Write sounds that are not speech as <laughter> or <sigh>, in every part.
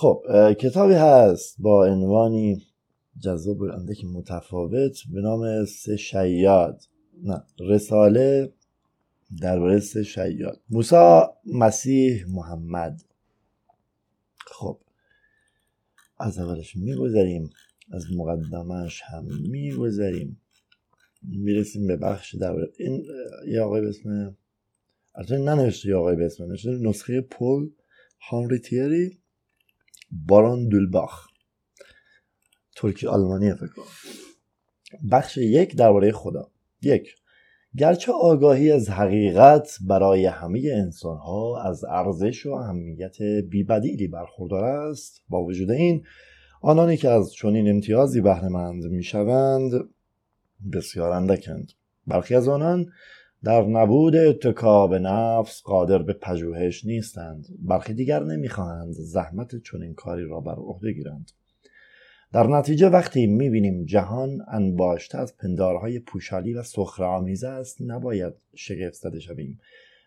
خب کتابی هست با عنوانی جذاب که متفاوت به نام سه شیاد. نه رساله درباره سه شیاد. موسا مسیح محمد. خب از اولش میگذریم از مقدمش هم میگذریم. می‌رسیم به بخش در این یه آقای به اسم البته ننوشته یه آقای به اسم نسخه پول هانری تیری. باران دولباخ ترکی آلمانی فکر بخش یک درباره خدا. یک گرچه آگاهی از حقیقت برای همه انسان ها از ارزش و اهمیت بیبدیلی برخوردار است با وجود این آنانی که از چنین امتیازی بهرهمند می‌شوند بسیار اندکند. برخی از آنان در نبود اتکا به نفس قادر به پژوهش نیستند برخی دیگر نمی‌خواهند زحمت چنین کاری را بر عهده گیرند. در نتیجه وقتی می‌بینیم جهان انباشته از پندارهای پوشالی و سخرآمیز است نباید شگفت زده شویم.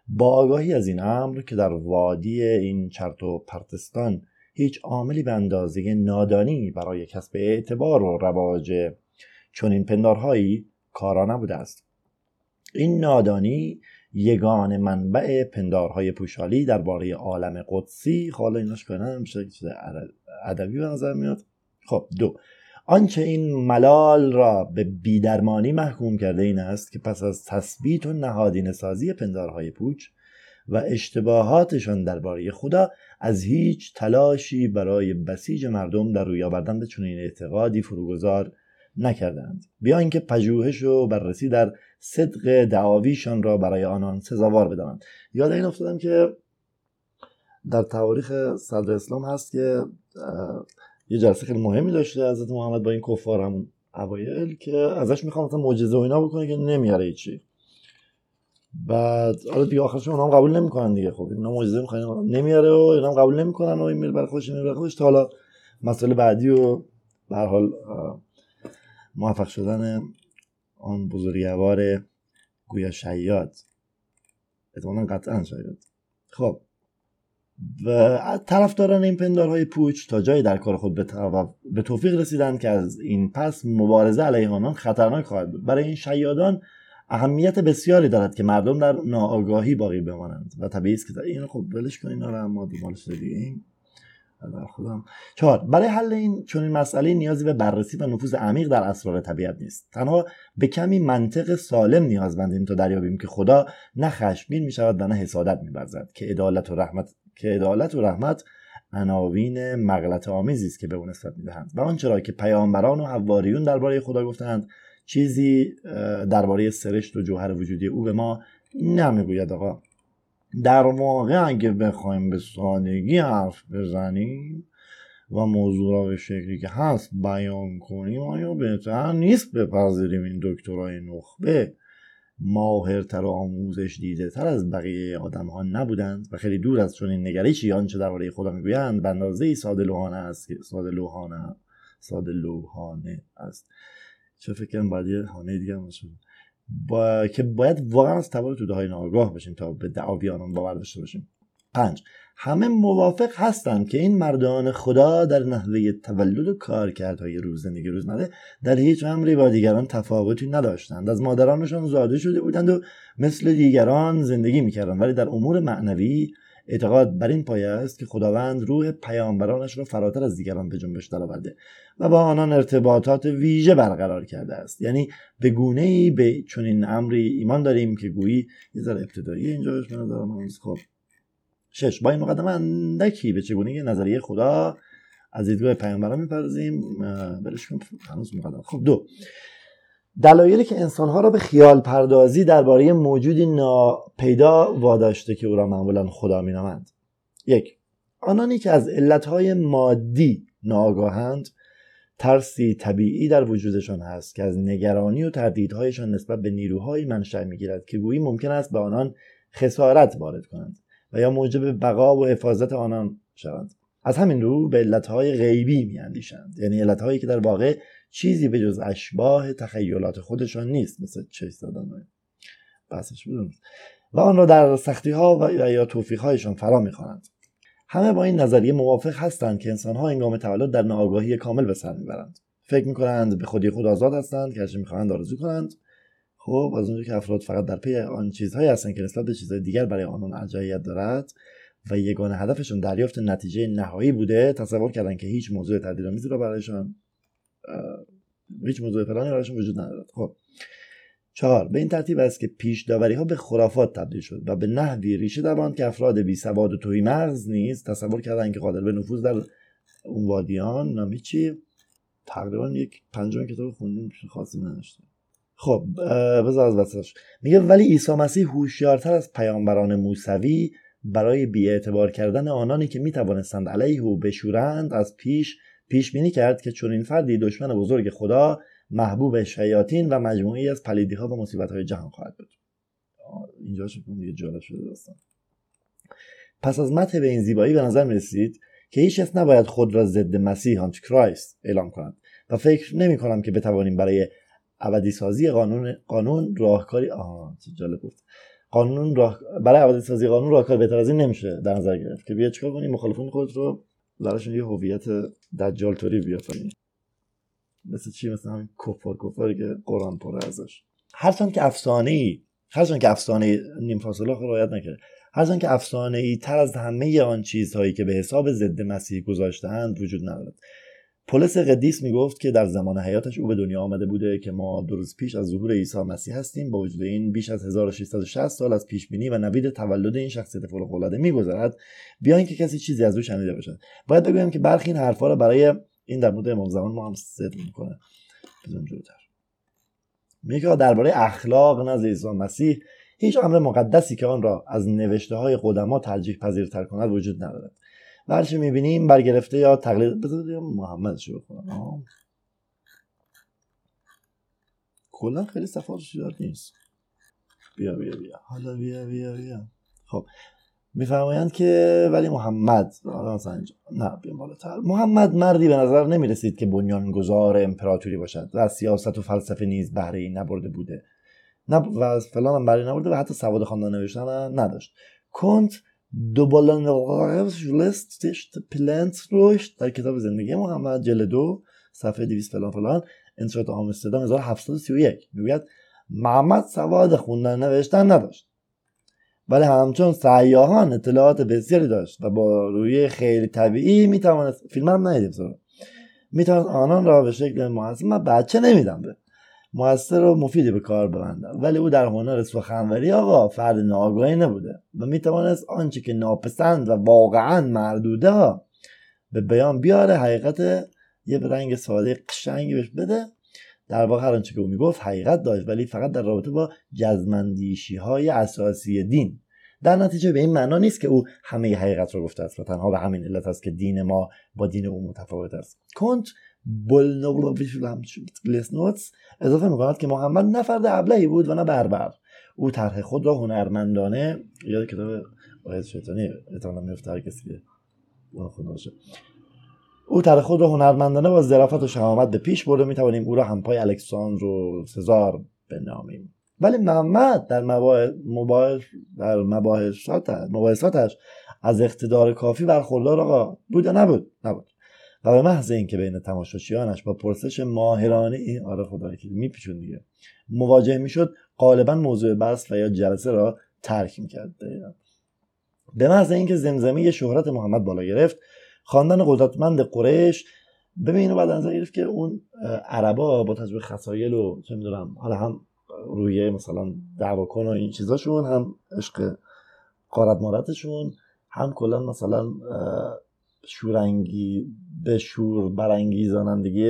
با آگاهی از این امر که در وادی این چرت و پرتستان هیچ عاملی به اندازه نادانی برای کسب اعتبار و رواج چنین پندارهایی کارا نبوده است. این نادانی یگان منبع پندارهای پوشالی درباره عالم قدسی. حالا ایناش کنم میشه ادبی به نظر میاد. خب دو. آنچه این ملال را به بیدرمانی محکوم کرده این است که پس از تثبیت و نهادین سازی پندارهای پوچ و اشتباهاتشان درباره خدا از هیچ تلاشی برای بسیج مردم در روی آوردن به چنین اعتقادی فروگذار نکردند. بیا اینکه پژوهش و بررسی در صدق دعاویشان را برای آنان سزاوار بدانند. یاد این افتادم که در تاریخ صدر اسلام هست که یه جلسه خیلی مهمی داشته حضرت محمد با این کفار همون اوایل که ازش می‌خوام مثلا معجزه و اینا بکنه که نمیاره هیچی. بعد حالا دیگه آخرش اونام قبول نمی‌کنن دیگه. خب اینا معجزه می‌خوان نمیاره و اینا قبول نمی‌کنن و این میره برای خودش میره خودش. تا حالا مسئله بعدی و به حال موفق شدن آن بزرگوار گویا شیاد. احتمالا قطعا شاید خب. و طرفداران این پندارهای پوچ تا جایی در کار خود به توفیق رسیدند که از این پس مبارزه علیه آنان خطرناک خواهد بود. برای این شیادان اهمیت بسیاری دارد که مردم در ناآگاهی باقی بمانند. و طبیعی است که این خب ولش کنین اینا رو اما دیگه در خودم. چهار برای حل این چون این مسئله نیازی به بررسی و نفوذ عمیق در اسرار طبیعت نیست. تنها به کمی منطق سالم نیازمندیم تا دریابیم که خدا نه خشمگین می شود و نه حسادت می که عدالت و رحمت که عدالت و رحمت عناوین مغلط آمیزی است که به او نسبت می‌دهند. و آنچه را که پیامبران و حواریون درباره خدا گفتند چیزی درباره سرشت و جوهر وجودی او به ما نمی‌گوید آقا. در واقع اگه بخوایم به سادگی حرف بزنیم و موضوع را به شکلی که هست بیان کنیم آیا بهتر نیست بپذیریم این دکترای نخبه؟ ماهرتر و آموزش دیده تر از بقیه آدم ها نبودند و خیلی دور از چون این نگریشی آنچه درباره خدا می‌گویند به اندازه ساده لوحانه است ساده لوحانه ساده لوحانه است. چه فکرم باید یه هانه دیگه با... که باید واقعا از تبار توده های ناگاه باشیم تا به دعاوی آنان باور داشته باشیم. پنج. همه موافق هستند که این مردان خدا در نحوه تولد و کارکردهای روز زندگی روزمره در هیچ امری با دیگران تفاوتی نداشتند. از مادرانشان زاده شده بودند و مثل دیگران زندگی می‌کردند. ولی در امور معنوی اعتقاد بر این پایه است که خداوند روح پیامبرانش را فراتر از دیگران به جنبش درآورده و با آنان ارتباطات ویژه برقرار کرده است. یعنی به گونه ای به چنین امری ایمان داریم که گویی یه ذره ابتدایی اینجاش به نظرم خب. شش. با این مقدمه اندکی به چگونه نظریه خدا از دیدگاه پیامبران می‌پردازیم. برش هنوز مقدمه. خب دو. دلایلی که انسانها را به خیال پردازی درباره موجودی ناپیدا واداشته که او را معمولا خدا مینامند. یک. آنانی که از علتهای مادی ناآگاهند ترسی طبیعی در وجودشان هست که از نگرانی و تردیدهایشان نسبت به نیروهایی منشأ می‌گیرد که گویی ممکن است به آنان خسارت وارد کنند. و یا موجب بقا و حفاظت آنان شوند. از همین رو به علتهای غیبی میاندیشند. یعنی علتهایی که در واقع چیزی به جز اشباه تخیلات خودشان نیست مثل چش زدن بحثش و آن را در سختی ها و یا توفیق هایشان فرا می‌خوانند. همه با این نظریه موافق هستند که انسانها هنگام تولد در ناآگاهی کامل به سر می‌برند. فکر می‌کنند به خودی خود آزاد هستند که هرچه می‌خواهند آرزو کنند. خب از اونجا که افراد فقط در پی آن چیزهایی هستند که نسبت به چیزهای دیگر برای آنان ارجحیت دارد و یگانه هدفشون دریافت نتیجه نهایی بوده تصور کردن که هیچ موضوع تردیدآمیزی را برایشان هیچ موضوع فلانی برایشان وجود ندارد. خب چهار به این ترتیب است که پیش داوری ها به خرافات تبدیل شد و به نحوی ریشه دواند که افراد بی سواد و توی مغز نیز تصور کردند که قادر به نفوذ در اون وادیان نامی چی تقریبا یک پنجم کتاب خوندیم خاصی نداشته خب بذار از وسطش. میگه ولی عیسی مسیح هوشیارتر از پیامبران موسوی برای بیاعتبار کردن آنانی که می‌توانستند علیه او بشورند از پیش پیش بینی کرد که چون این فردی دشمن بزرگ خدا محبوب شیاطین و مجموعی از پلیدی ها و مصیبت های جهان خواهد بود. اینجا دیگه جالب شده داستان. پس از متن به این زیبایی به نظر می رسید که هیچ کس نباید خود را ضد مسیح آنتی کرایست اعلام کند. و فکر نمی کنم که بتوانیم برای ابدی سازی قانون قانون راهکاری آها جالب بود قانون راه برای ابدی سازی قانون راهکار بهتر از این نمیشه در نظر گرفت که بیا چیکار کنیم؟ مخالفون خود رو براشون یه هویت دجال توری بیافرینیم مثل چی؟ مثل همین کفار کفاری که قرآن پره ازش. هرچند که افسانه ای هرچند که افسانه نیم فاصله رعایت نکرده هرچند که افسانه ای تر از همه آن چیزهایی که به حساب ضد مسیح گذاشتهاند وجود ندارد. پولس قدیس می‌گفت که در زمان حیاتش او به دنیا آمده بوده که ما دو روز پیش از ظهور عیسی مسیح هستیم. با وجود این بیش از 1660 سال از پیش بینی و نوید تولد این شخصیت فوق العاده میگذرد. بیا اینکه کسی چیزی از او شنیده باشد باید بگویم که برخی این حرفها را برای این در مورد امام زمان ما هم صدق می‌کنه. بزنیم جلوتر. میگه درباره اخلاق نزد عیسی مسیح هیچ امر مقدسی که آن را از نوشته های قدما ترجیح پذیرتر کند وجود ندارد. و هرچی می‌بینیم برگرفته یا تقلید. بذار محمد شروع کنم کلا خیلی صفحاتش زیاد نیست. بیا بیا بیا. حالا بیا بیا بیا. خب. میفرمایند که ولی محمد نه بیا بالاتر. محمد مردی به نظر نمی رسید که بنیانگذار امپراتوری باشد و از سیاست و فلسفه نیز بهره ای نبرده بوده. نه و از فلان هم بهره نبرده و حتی سواد خواندن نوشتن نداشت. کنت دوبالان لست پلنت روش. در کتاب زندگی محمد جلد دو صفحه 200 فلان فلان انتشارات آمستردام 1731 می‌گوید محمد سواد خوندن نوشتن نداشت. ولی همچون سیاهان اطلاعات بسیاری داشت و با روی خیلی طبیعی می‌توانست فیلم هم ندیدیم می‌توانست آنان را به شکل محسن من بچه نمیدم به موثر و مفیدی به کار ببندم ولی او در هنر سخنوری آقا فرد ناگاهی نبوده و می‌توانست آنچه که ناپسند و واقعا مردوده به بیان بیاره حقیقت یه رنگ ساده قشنگی بهش بده. در واقع هر آنچه که او می‌گفت حقیقت داشت ولی فقط در رابطه با جزمندیشی های اساسی دین. در نتیجه به این معنا نیست که او همه حقیقت را گفته است و تنها به همین علت است که دین ما با دین او متفاوت است. کنت نوتس اضافه می‌کند که محمد نه فرد ابلهی بود و نه بربر. او طرح خود را هنرمندانه یاد کتاب آیت شیطانی احتمالا میفته هر کسی که باشه. او طرح خود را هنرمندانه با ظرافت و شهامت به پیش برده. می‌توانیم او را همپای الکساندر و سزار بنامیم. ولی محمد در مباحث در مباحثاتش از اقتدار کافی برخوردار آقا بود یا نبود؟ نبود. و به محض اینکه بین تماشاچیانش با پرسش ماهرانه این آره خدای میپیچون دیگه. مواجه می‌شد غالبا موضوع بحث و یا جلسه را ترک می‌کرد. به محض اینکه زمزمه شهرت محمد بالا گرفت خواندن قدرتمند قریش ببین بعد نظر گرفت که اون عربا با تجربه خسایل و چه می‌دونم حالا هم روی مثلا دعوا کن و این چیزاشون هم عشق قارت مارتشون هم کلا مثلا شورنگی به شور برانگیزانندگی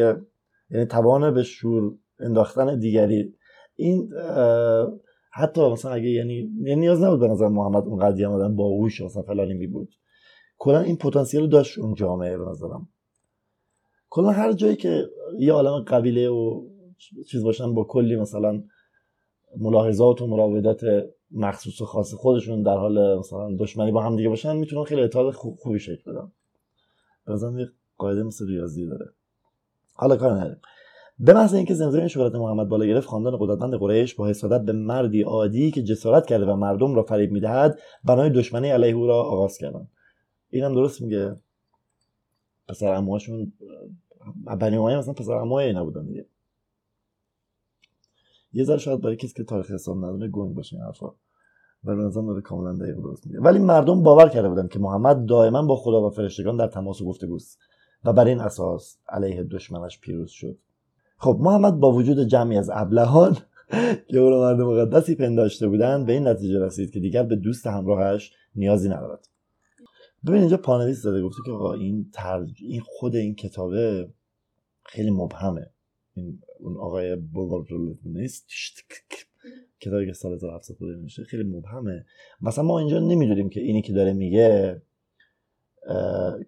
یعنی توان به شور انداختن دیگری. این حتی مثلا اگه یعنی, یعنی نیاز نبود به نظر محمد اون قضیه آمدن باهوش مثلا فلانی می بود کلا این پتانسیل داشت اون جامعه به نظرم. کلا هر جایی که یه عالم قبیله و چیز باشن با کلی مثلا ملاحظات و مراودات مخصوص و خاص خودشون در حال مثلا دشمنی با هم دیگه باشن می‌تونن خیلی اتحاد خوبی شکل بدن. بازم یه قاعده مثل ریاضی داره. حالا کار نداریم. به محض اینکه زمزمه شهرت محمد بالا گرفت خاندان قدرتمند قریش با حسادت به مردی عادی که جسارت کرده و مردم را فریب می‌دهد بنای دشمنی علیه او را آغاز کردند. اینم درست میگه. پسر اموهاشون بنی امیه مثلا پسر اموهای نبودن دیگه. یه ذره شاید برای کسی که تاریخ اسلام ندونه گنگ باشه این حرفا. و به نظرم داره کاملا دقیق درست میگه. ولی مردم باور کرده بودن که محمد دائما با خدا و فرشتگان در تماس و گفتگوست و بر این اساس علیه دشمنش پیروز شد. خب محمد با وجود جمعی از ابلهان <laughs> که او مرد مقدسی پنداشته بودند به این نتیجه رسید که دیگر به دوست همراهش نیازی ندارد. ببین اینجا پانویس داده گفته که آقا این ترج... این خود این کتابه خیلی مبهمه. این اون آقای بوگل نیست؟ <laughs> کتابی که سال 1700 نمیشه خیلی مبهمه. مثلا ما اینجا نمی‌دونیم که اینی که داره میگه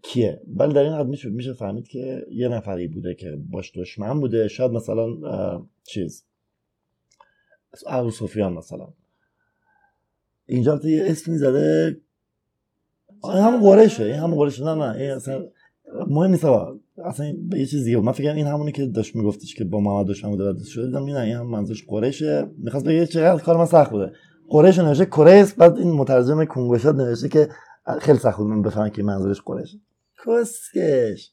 کیه. ولی در این حد میشه میشه فهمید که یه نفری بوده که باش دشمن بوده. شاید مثلا چیز ابو سفیان مثلا. اینجا یه زده این همون قرشه این همون قرشه نه نه این اصلا مهم نیست اصلا یه چیز دیگه من فکر این همونی که داشت میگفتش که با محمد بوده و شده. دیدم این این هم منظورش قریشه. می‌خواست بگه چقدر کار من سخت بوده. قریش نوشته کریس بعد این مترجم کنگوشات نوشته که خیلی سخت بود. من بفهمم که منظورش قریشه کسکش.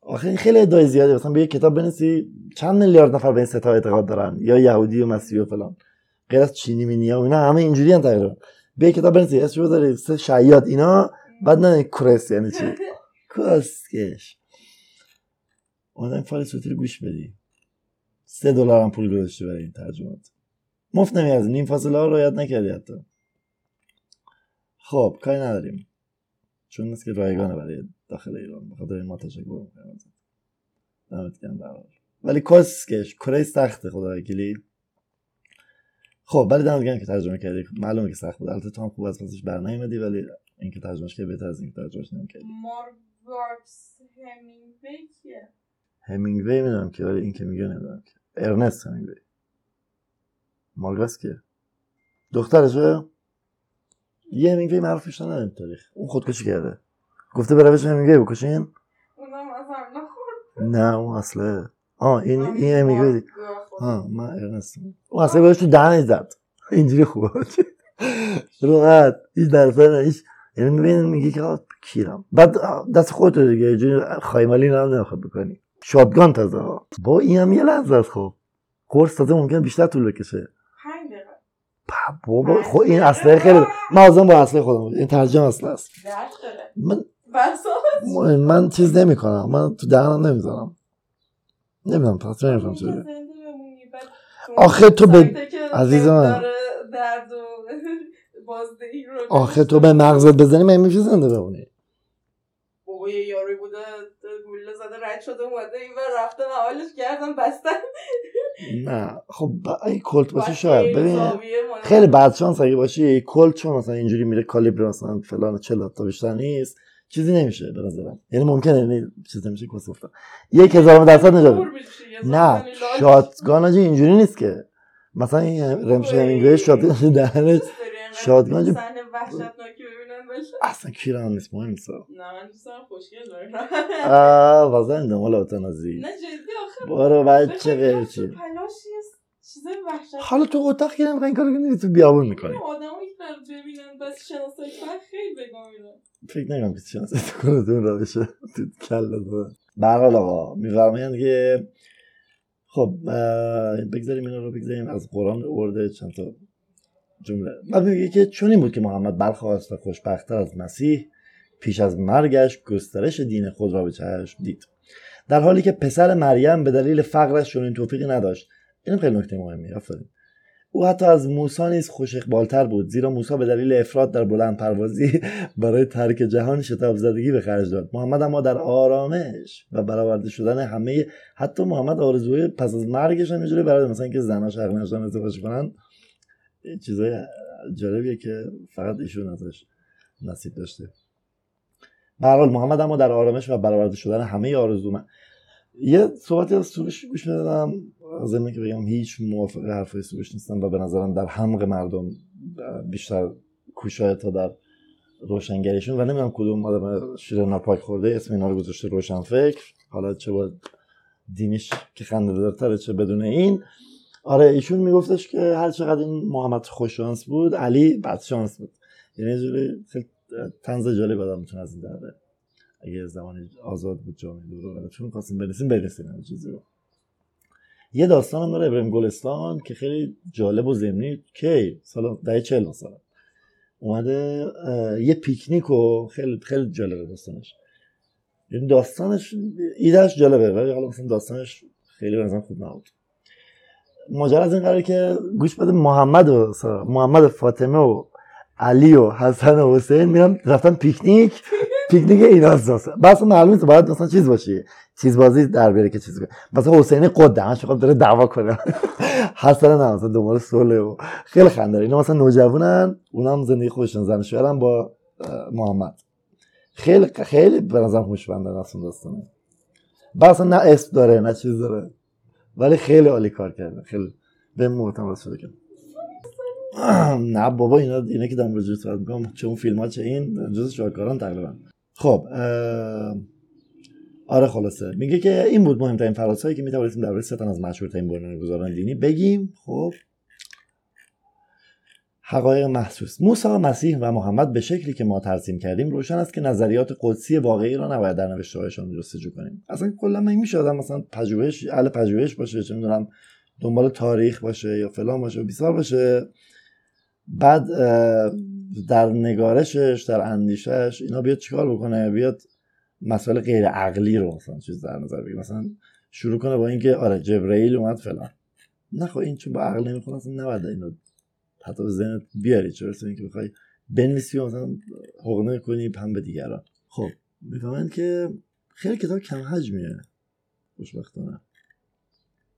آخه خیلی ادعای زیاده. مثلا به یه کتاب بنویسی چند میلیارد نفر به این ستا اعتقاد دارن. یا یهودی و مسیحی و فلان. غیر از چینی مینیا و اینا همه اینجوری هم تقریبا. به یه کتاب بنویسی اسمش بذاری سه شیاد اینا بعد نه کرس یعنی چی؟ کسکش. آدم فایل صوتی رو گوش بدی. سه دلار هم پول گذاشته برای این ترجمات. مفت نمیارزه. نیم فاصله ها یاد نکردی حتی. خب کاری نداریم. چون نیست که رایگانه برای داخل ایران. بخاطر ما تشکر گرم در ولی کسکش کره سخته خدا وکیلی. خب ولی دمت که ترجمه کردی. معلومه که سخت بود. البته تو هم خوب از پسش برنمیمدی ولی اینکه ترجمهش که بهتر از اینکه ترجمهش نمی‌کردی. مارگارکس همینگوی کیه؟ همینگوی می‌دونم که ولی این که میگه نمی‌دونم که. ارنست همینگوی. مارگاس کیه؟ دخترشه؟ یه همینگوی معروفش نداریم تاریخ. اون خودکشی کرده. گفته به روش همینگوی بکشین؟ اونم از هم نخورد. نه اون اصله. آه این این همینگوی ها من ارنست. اون اصله بودش تو دهنش زد. اینجوری خوبه <laughs> راحت. هیچ درصد هیچ یعنی می‌بینی میگی که کیرم. بعد دست خودت دیگه خایمالی هم نمی‌خواد بکنی. شادگان تازه ها. با این هم یه لحظه است خب. قرص تازه ممکن بیشتر طول بکشه. بابا خب این اصله خیلی من با اصله خودم. این ترجمه اصله است. من من چیز نمی کنم من تو دهنم نمی‌ذارم. نمی‌دونم پس نمی‌دونم چه بگم. آخه تو به- عزیز من. درد و بازدهی رو آخه تو به مغزت بزنی من میشه زنده بمونی. بابا یه یاری بوده گوله زده رد شده اومده این و رفتن حالش کردن بستن نه خب این کلت باشه شاید. ببین خیلی بد شانس اگه باشه کلت چون مثلا اینجوری میره کالیبر مثلا فلان 40 تا بیشتر نیست چیزی نمیشه به نظرم یعنی ممکنه یعنی چیزی نمیشه که گفتم یک هزار درصد نجات نه شاتگان اینجوری نیست که. مثلا این رمش همینگوی شاتگان دهنش <laughs> شادگان جو- بشه. اصلا کیرم نیست مهم نیست. نه من دوست دارم خوشگل داره. آه این دمال اوتانازی. نه جدی آخه. برو بچه بخوای غیر کفش و چی پلاش چیزای وحشت حالا تو اتاق نمی‌خوای این کارو کنی تو بیابون می‌کنی. آدمایی که دارن ببینن بس شناسایی کنن خیلی بگاه میرن فکر نکنم که تو کنه تو این روشه تو کل تو. برحال آقا میفرمایند که خب بگذاریم اینا رو بگذاریم از قرآن ارده چند تا جمله. بعد میگه که چون این بود که محمد برخواست و خوشبختتر از مسیح پیش از مرگش گسترش دین خود را به چشم دید. در حالی که پسر مریم به دلیل فقرش چنین توفیقی نداشت. این خیلی نکته مهمی آفرین. او حتی از موسی نیز خوش اقبالتر بود زیرا موسی به دلیل افراد در بلند پروازی <laughs> برای ترک جهان شتاب زدگی به خرج داد. محمد اما در آرامش و برآورده شدن همه حتی محمد آرزوی پس از مرگش هم اینجوری برای مثلا اینکه زناش حق نشدن ازدواج کنن این چیزای جالبیه که فقط ایشون ازش نصیب داشته. به محمد اما در آرامش و برآورده شدن همه آرزو من یه صحبتی از سروش گوش می‌دادم. از که بگم هیچ موافق حرفای سروش نیستم و به نظرم در حمق مردم بیشتر کوشاه تا در روشنگریشون و نمی‌دونم کدوم آدم شیر ناپاک خورده اسم اینا رو گذاشته روشن فکر حالا چه با دینش که خنده دارتره چه بدون این. آره ایشون میگفتش که هر چقدر این محمد خوششانس بود علی بدشانس بود. یعنی جوری خیلی تنز جالب آدم می‌تونه از این داره اگه زمانی آزاد بود جامعه دور چون خواستیم برسیم برسیم چیزی رو. یه داستان هم داره ابراهیم گلستان که خیلی جالب و زمینی کی سال دهه 40 مثلا اومده یه پیکنیک و خیلی خیلی جالبه داستانش. یعنی داستانش ایدهش جالبه ولی حالا مثلا داستانش خیلی به خوب نبود. ماجرا از این قراره که گوش بده محمد و محمد فاطمه و علی و حسن و حسین میرن رفتن پیکنیک. <laughs> پیکنیک اینا بس معلومه باید مثلا چیز باشه چیز بازی در بیاره که چیز کنه. مثلا حسین قد خب داره دعوا کنه. <laughs> حسن نه مثلا دنبال صلح و خیلی خنده اینا مثلا نوجوانن اونم زندگی خودشون زن شوهرن با محمد. خیلی خیلی به نظرم خوشبنده اصلا داستانه. بس نه اسم داره نه چیز داره. ولی خیلی عالی کار کرده. خیلی به معتمد شده که نه بابا اینا اینا که دارم رجوع صحبت می‌کنم چه اون فیلم ها چه این جز شاکاران تقریبا. خب آره خلاصه. میگه که این بود مهمترین فراسایی که می‌توانستیم درباره سه از مشهورترین بنیانگذاران دینی بگیم. خب حقایق محسوس. موسی مسیح و محمد به شکلی که ما ترسیم کردیم روشن است که نظریات قدسی واقعی را نباید در نوشته‌هایشان جستجو کنیم. اصلا کلا من میشه آدم مثلا پژوهش اهل پژوهش باشه چه می‌دونم دنبال تاریخ باشه یا فلان باشه و بیسار باشه. بعد در نگارشش در اندیشش اینا بیاد چیکار بکنه؟ بیاد مسائل غیر عقلی رو مثلا چیز در نظر بگیر مثلا شروع کنه با اینکه آره جبرئیل اومد فلان. نه خب این چون با عقل نمی‌خونه اصلا نباید اینو حتی به ذهنت بیاری چرا اینکه بخوای بنویسی و مثلا حقنه کنی پن به دیگران. خب می‌فهمن که خیلی کتاب کم حجمیه خوشبختانه.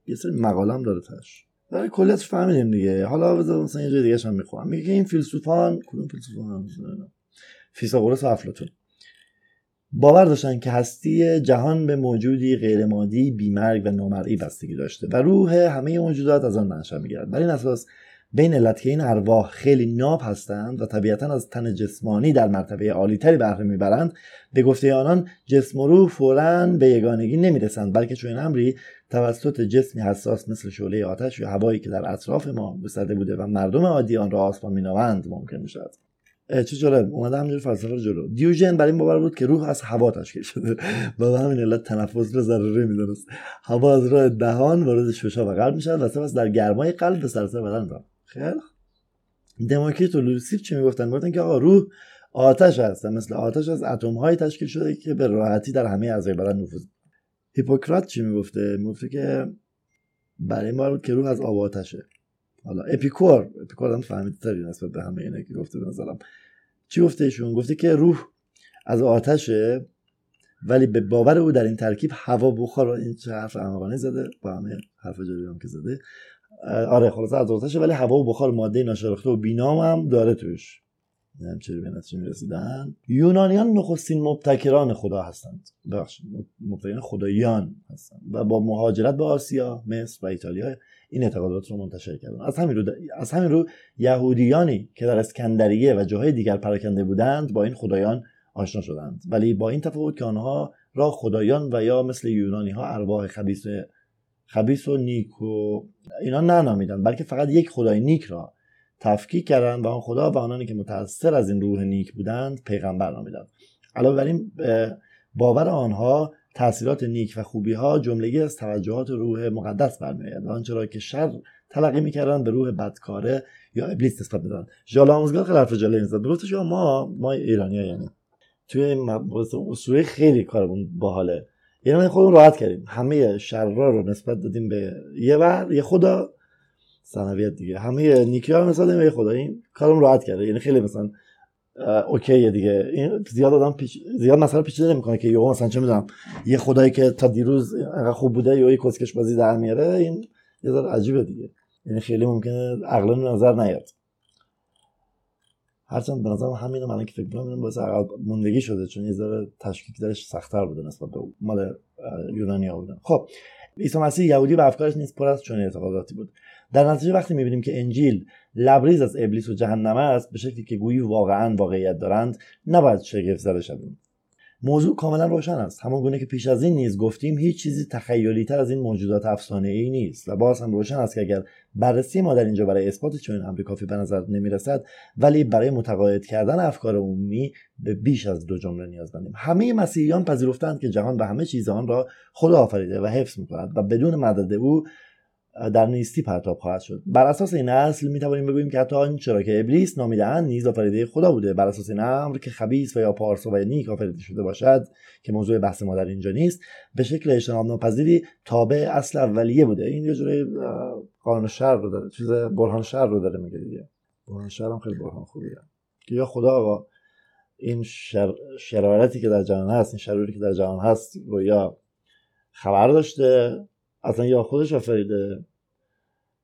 یه سری مقاله هم داره تش. ولی کلیتش فهمیدیم دیگه. حالا بذار مثلا یه جای دیگه هم می‌خوام میگه این فیلسوفان کدوم فیلسوفان فیثاغورس و افلاطون. باور داشتن که هستی جهان به موجودی غیر مادی بیمرگ و نامرئی بستگی داشته و روح همه موجودات از آن منشأ می‌گیرد. بر این اساس بین این ارواح خیلی ناب هستند و طبیعتا از تن جسمانی در مرتبه عالیتری بهره می‌برند. به گفته آنان جسم و روح فورا به یگانگی نمی‌رسند بلکه چون امری توسط جسمی حساس مثل شعله آتش یا هوایی که در اطراف ما گسترده بوده و مردم عادی آن را آسمان مینامند ممکن می‌شود. چه جالب. اومده همینجور فلسفه جلو. دیوژن برای این باور بود که روح از هوا تشکیل شده. <laughs> و به همین علت تنفس رو ضروری می‌دونست. هوا از راه دهان وارد شش‌ها و قلب می‌شد و سپس در گرمای قلب به سراسر بدن را خیلی دموکریت و لوسیف چی می‌گفتن؟ می‌گفتن که آقا روح آتش هست مثل آتش از اتم های تشکیل شده که به راحتی در همه اعضای بدن نفوذ. هیپوکرات چی می‌گفته؟ می‌گفته که بر این باور بود که روح از آب آتشه. حالا اپیکور. اپیکور هم فهمیده تری نسبت به همه اینه که گفته به نظرم. چی گفته ایشون؟ گفته که روح از آتشه ولی به باور او در این ترکیب هوا بخار این چه حرف احمقانه زده. با همه حرف جالبی هم که زده. آره خلاصه از آتشه ولی هوا و بخار ماده ناشناخته و بینام هم داره توش. نمی‌دونم چه به نتیجه می‌رسیدن. یونانیان نخستین مبتکران خدا هستند. بخشید مبتکران خدایان هستند. و با مهاجرت به آسیا مصر و ایتالیا این اعتقادات رو منتشر کردن. از همین رو از همین رو یهودیانی که در اسکندریه و جاهای دیگر پراکنده بودند با این خدایان آشنا شدند. ولی با این تفاوت که آنها را خدایان و یا مثل یونانی ها ارواح خبیث خبیث و نیک و اینا ننامیدند بلکه فقط یک خدای نیک را تفکیک کردند و آن خدا و آنانی که متأثر از این روح نیک بودند پیغمبر نامیدند علاوه بر این باور آنها تاثیرات نیک و خوبی ها جملگی از توجهات روح مقدس برمیآید و آنچه را که شر تلقی می‌کردن به روح بدکاره یا ابلیس نسبت می‌دادن ژال آموزگار خیلی حرف جالبی زد گفتش ما ما ایرانی ها یعنی. توی این اصولی خیلی کارمون باحاله. یعنی ما خودمون راحت کردیم. همه شررا رو نسبت دادیم به یه ور یه خدا سنویت دیگه. همه نیکی ها نسبت به یه خدا. این کارم راحت کرده. یعنی خیلی مثلا اوکیه دیگه. این زیاد آدم پیش... زیاد مسئله پیچیده نمی‌کنه که یهو مثلا چه می‌دونم یه خدایی که تا دیروز خوب بوده یا یه کسکش بازی در میاره. این یه ذره عجیبه دیگه. یعنی خیلی ممکنه عقلا نظر نیاد. هرچند به نظرم همین من که فکر کنم این باعث عقب موندگی شده چون یه ذره تشکیک درش سختتر بوده نسبت به مال یونانی ها بودن. خب عیسی مسیح یهودی و افکارش نیست پر از چون اعتقاداتی بود. در نتیجه وقتی می‌بینیم که انجیل لبریز از ابلیس و جهنم است به شکلی که گویی واقعا واقعیت دارند نباید شگفت زده شویم. موضوع کاملا روشن است. همون گونه که پیش از این نیز گفتیم هیچ چیزی تخیلی تر از این موجودات افسانه ای نیست و باز هم روشن است که اگر بررسی ما در اینجا برای اثبات چنین امری کافی به نظر نمی‌رسد ولی برای متقاعد کردن افکار عمومی به بیش از دو جمله نیاز داریم. همه مسیحیان پذیرفتند که جهان و همه چیز آن را خدا آفریده و حفظ می‌کند و بدون مدد او در نیستی پرتاب خواهد شد. بر اساس این اصل می توانیم بگوییم که حتی چرا که ابلیس نامیدهاند نیز آفریده خدا بوده. بر اساس این امر که خبیث و یا پارسا و نیک آفریده شده باشد که موضوع بحث ما در اینجا نیست به شکل اجتناب ناپذیری تابع اصل اولیه بوده. این یه جوری قانون شر رو داره چیز برهان شر رو داره میگه دیگه. برهان شر هم خیلی برهان خوبیه. که یا خدا با این شر... شرارتی که در جهان هست این شروری که در جهان هست رو یا خبر داشته اصلا یا خودش آفریده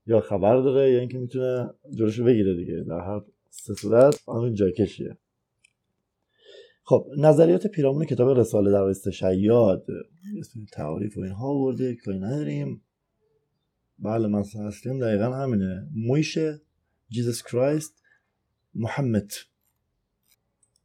یا خبر داره یا اینکه می‌تونه جلوشو بگیره دیگه. در هر سه صورت آن جاکشیه خب نظریات پیرامون کتاب رساله در استشیاد اسم تعاریف و اینها آورده کاری نداریم. بله مثلا اصلیم دقیقا همینه. مویشه جیزس کرایست محمد